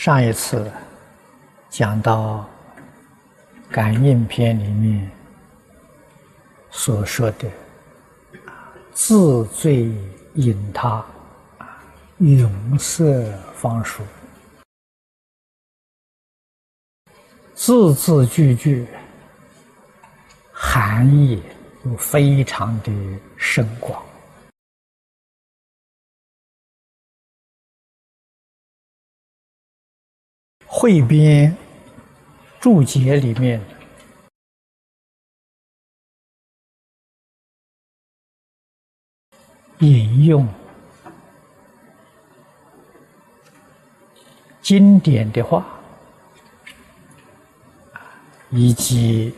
上一次讲到感应篇里面所说的“自醉引他，永色方熟”，字字句句含义都非常的深广。汇编注解里面引用经典的话，以及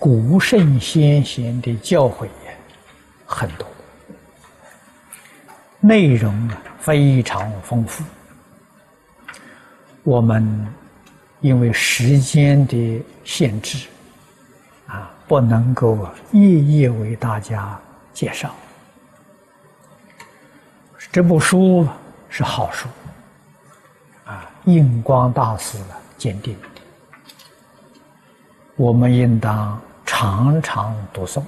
古圣先贤的教诲很多，内容非常丰富。我们因为时间的限制，啊，不能够一一为大家介绍。这部书是好书，啊，印光大师的鉴定，我们应当常常读诵。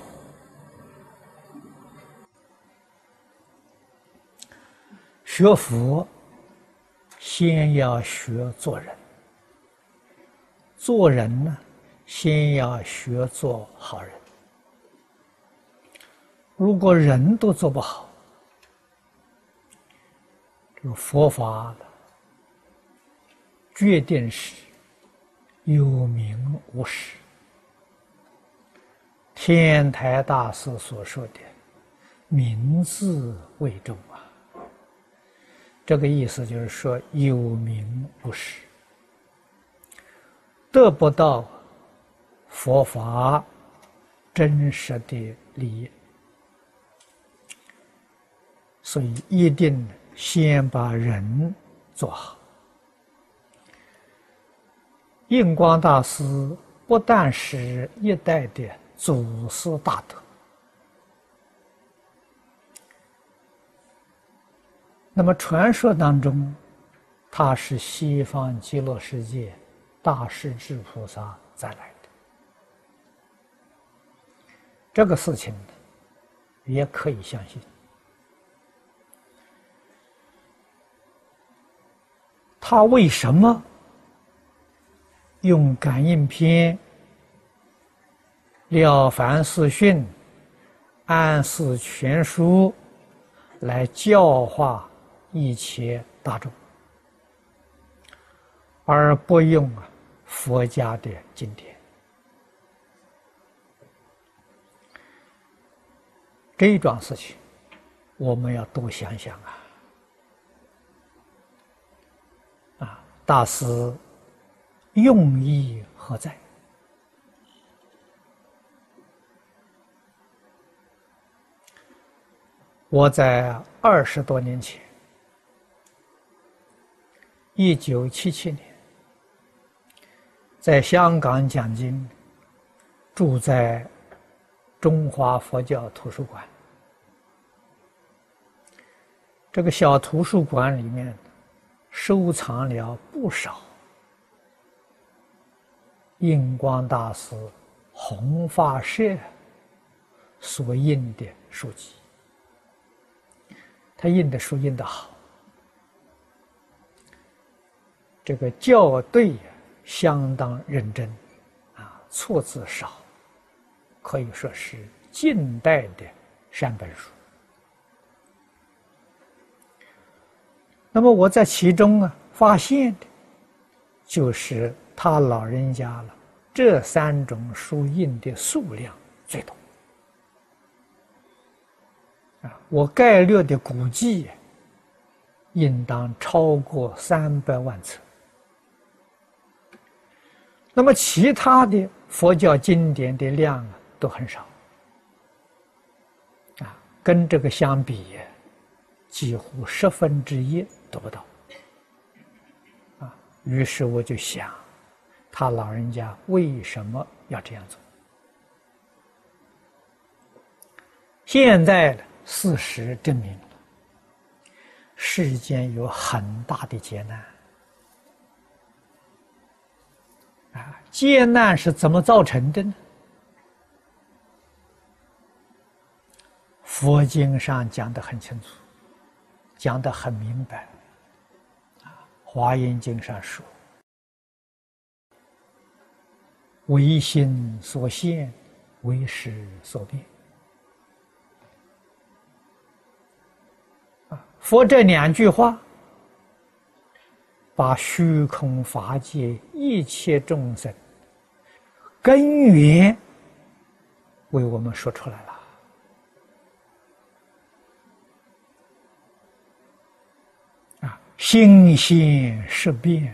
学佛。先要学做人，做人呢，先要学做好人。如果人都做不好，这个佛法决定是有名无实。天台大师所说的“名字为重”。这个意思就是说，有名无实，得不到佛法真实的利益，所以一定先把人做好。印光大师不但是一代的祖师大德。那么传说当中，他是西方极乐世界大势至菩萨再来的，这个事情也可以相信。他为什么用感应篇、了凡四训、安世全书来教化？一切大众，而不用啊佛家的经典。这一桩事情，我们要多想想啊！啊，大师用意何在？我在二十多年前。一九七七年，在香港讲经，住在中华佛教图书馆。这个小图书馆里面收藏了不少印光大师弘法社所印的书籍。他印的书印的好。这个校对相当认真，啊，错字少，可以说是近代的善本书。那么我在其中啊发现的，就是他老人家了这三种书印的数量最多，啊，我概略的估计，应当超过三百万册。那么其他的佛教经典的量啊都很少，啊，跟这个相比，几乎十分之一都不到，啊，于是我就想，他老人家为什么要这样做？现在事实证明了，世间有很大的劫难，劫难是怎么造成的呢？佛经上讲的很清楚，讲的很明白。啊，《华严经》上说：“唯心所现，唯识所变。”啊，佛这两句话，把虚空法界一切众生根源为我们说出来了啊。心心识变，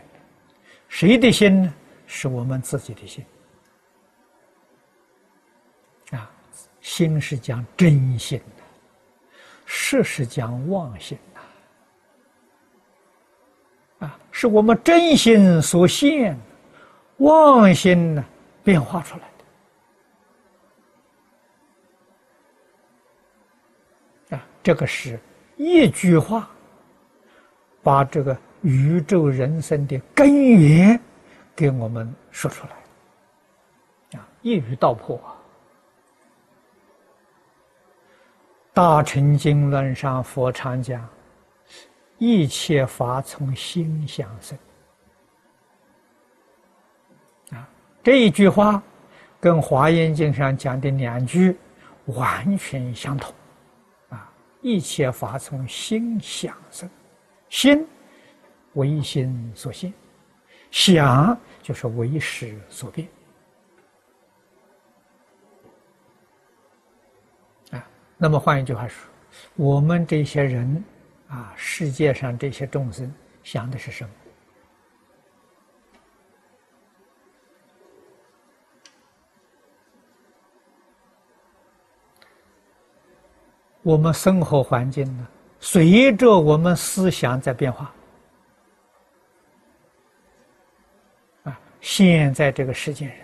谁的心呢？是我们自己的心。啊，心是讲真心的，事是讲妄心的。啊，是我们真心所现，妄心呢变化出来的。啊，这个是一句话。把这个宇宙人生的根源给我们说出来，啊，一语道破。大乘经论上，佛常讲，一切法从心想生。啊，这一句话跟华严经上讲的两句完全相同，啊，一切法从心想生。心为心所现，想就是为识所变。啊，那么换一句话说，我们这些人啊，世界上这些众生想的是什么？我们生活环境呢？随着我们思想在变化，啊，现在这个世界人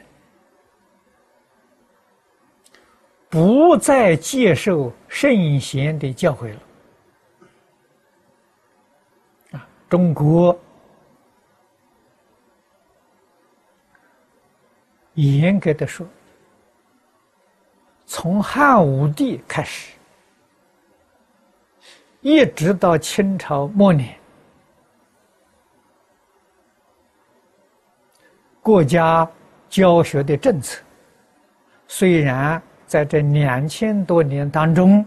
不再接受圣贤的教诲了，啊，中国严格的说，从汉武帝开始。一直到清朝末年，国家教学的政策虽然在这两千多年当中，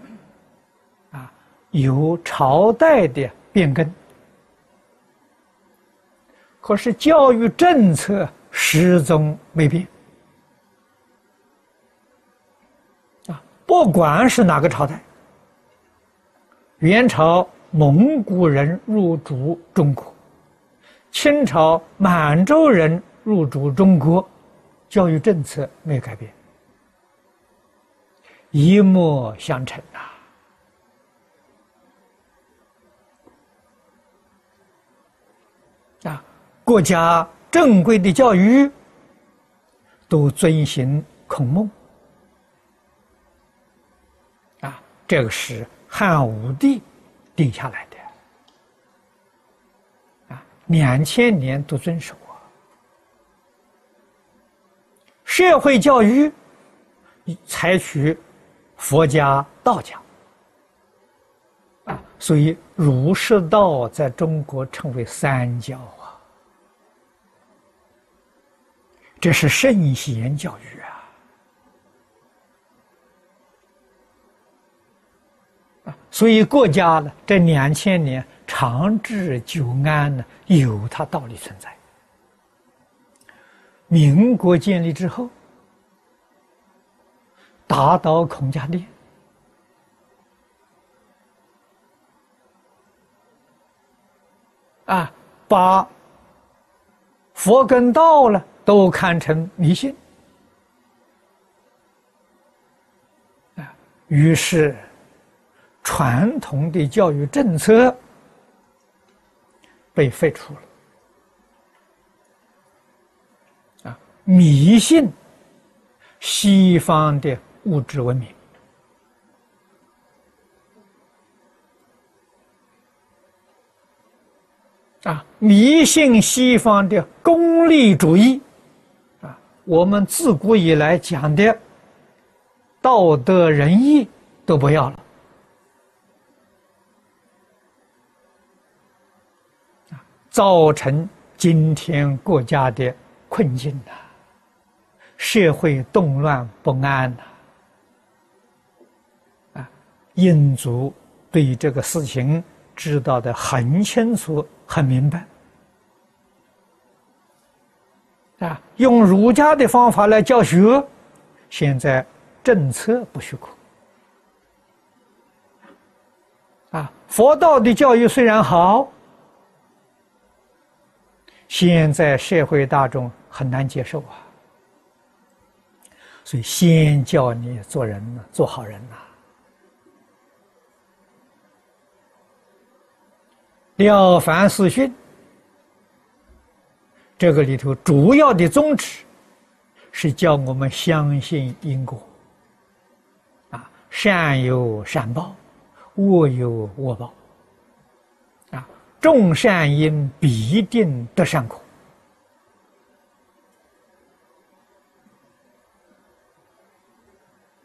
啊，有朝代的变更，可是教育政策始终没变。啊，不管是哪个朝代。元朝蒙古人入主中国，清朝满洲人入主中国，教育政策没有改变，一脉相承呐。啊，国家正规的教育都遵循孔孟，啊，这个是。汉武帝定下来的啊，两千年都遵守啊。社会教育采取佛家、道家啊，所以儒释道在中国称为三教啊，这是圣贤教育啊。所以国家呢，这两千年长治久安呢，有它道理存在。民国建立之后，打倒孔家店，啊，把佛跟道了都看成迷信，啊，于是。传统的教育政策被废除了，啊，迷信西方的物质文明，啊，迷信西方的功利主义，我们自古以来讲的道德仁义都不要了，造成今天国家的困境呐，社会动乱不安呐，啊，印族对这个事情知道的很清楚、很明白。啊，用儒家的方法来教学，现在政策不许可。啊，佛道的教育虽然好，现在社会大众很难接受啊。所以，先教你做人呢，做好人呐。《了凡四训》。这个里头主要的宗旨是叫我们相信因果，啊，善有善报，恶有恶报，啊，种善因必定得善果，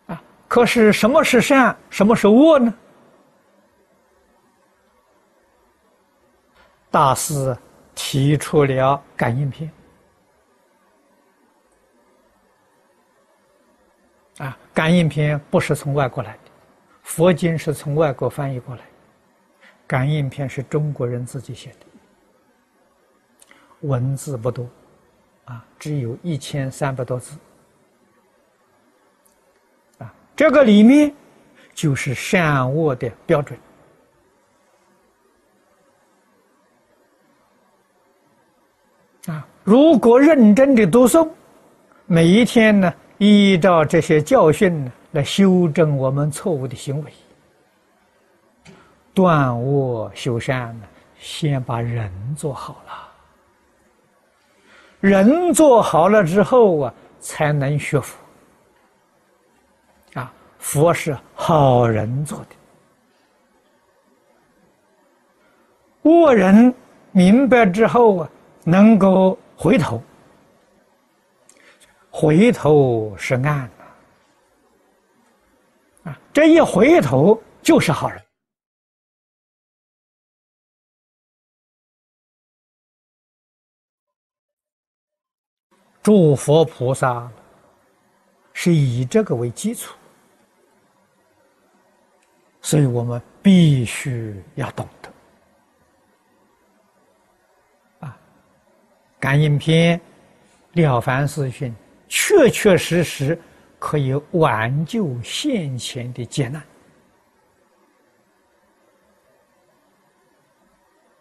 啊，可是什么是善，什么是恶呢？大师。提出了感应篇啊，感应篇不是从外国来的，佛经是从外国翻译过来，感应篇是中国人自己写的，文字不多，啊，只有一千三百多字，啊，这个里面就是善恶的标准。啊，如果认真的读诵，每一天呢，依照这些教训呢，来修正我们错误的行为，断恶修善呢，先把人做好了，人做好了之后啊，才能学佛。啊，佛是好人做的，恶人明白之后啊。能够回头，回头是岸！啊，这一回头就是好人。诸佛菩萨是以这个为基础，所以我们必须要懂得。感应篇、了凡四训，确确实实可以挽救现前的劫难。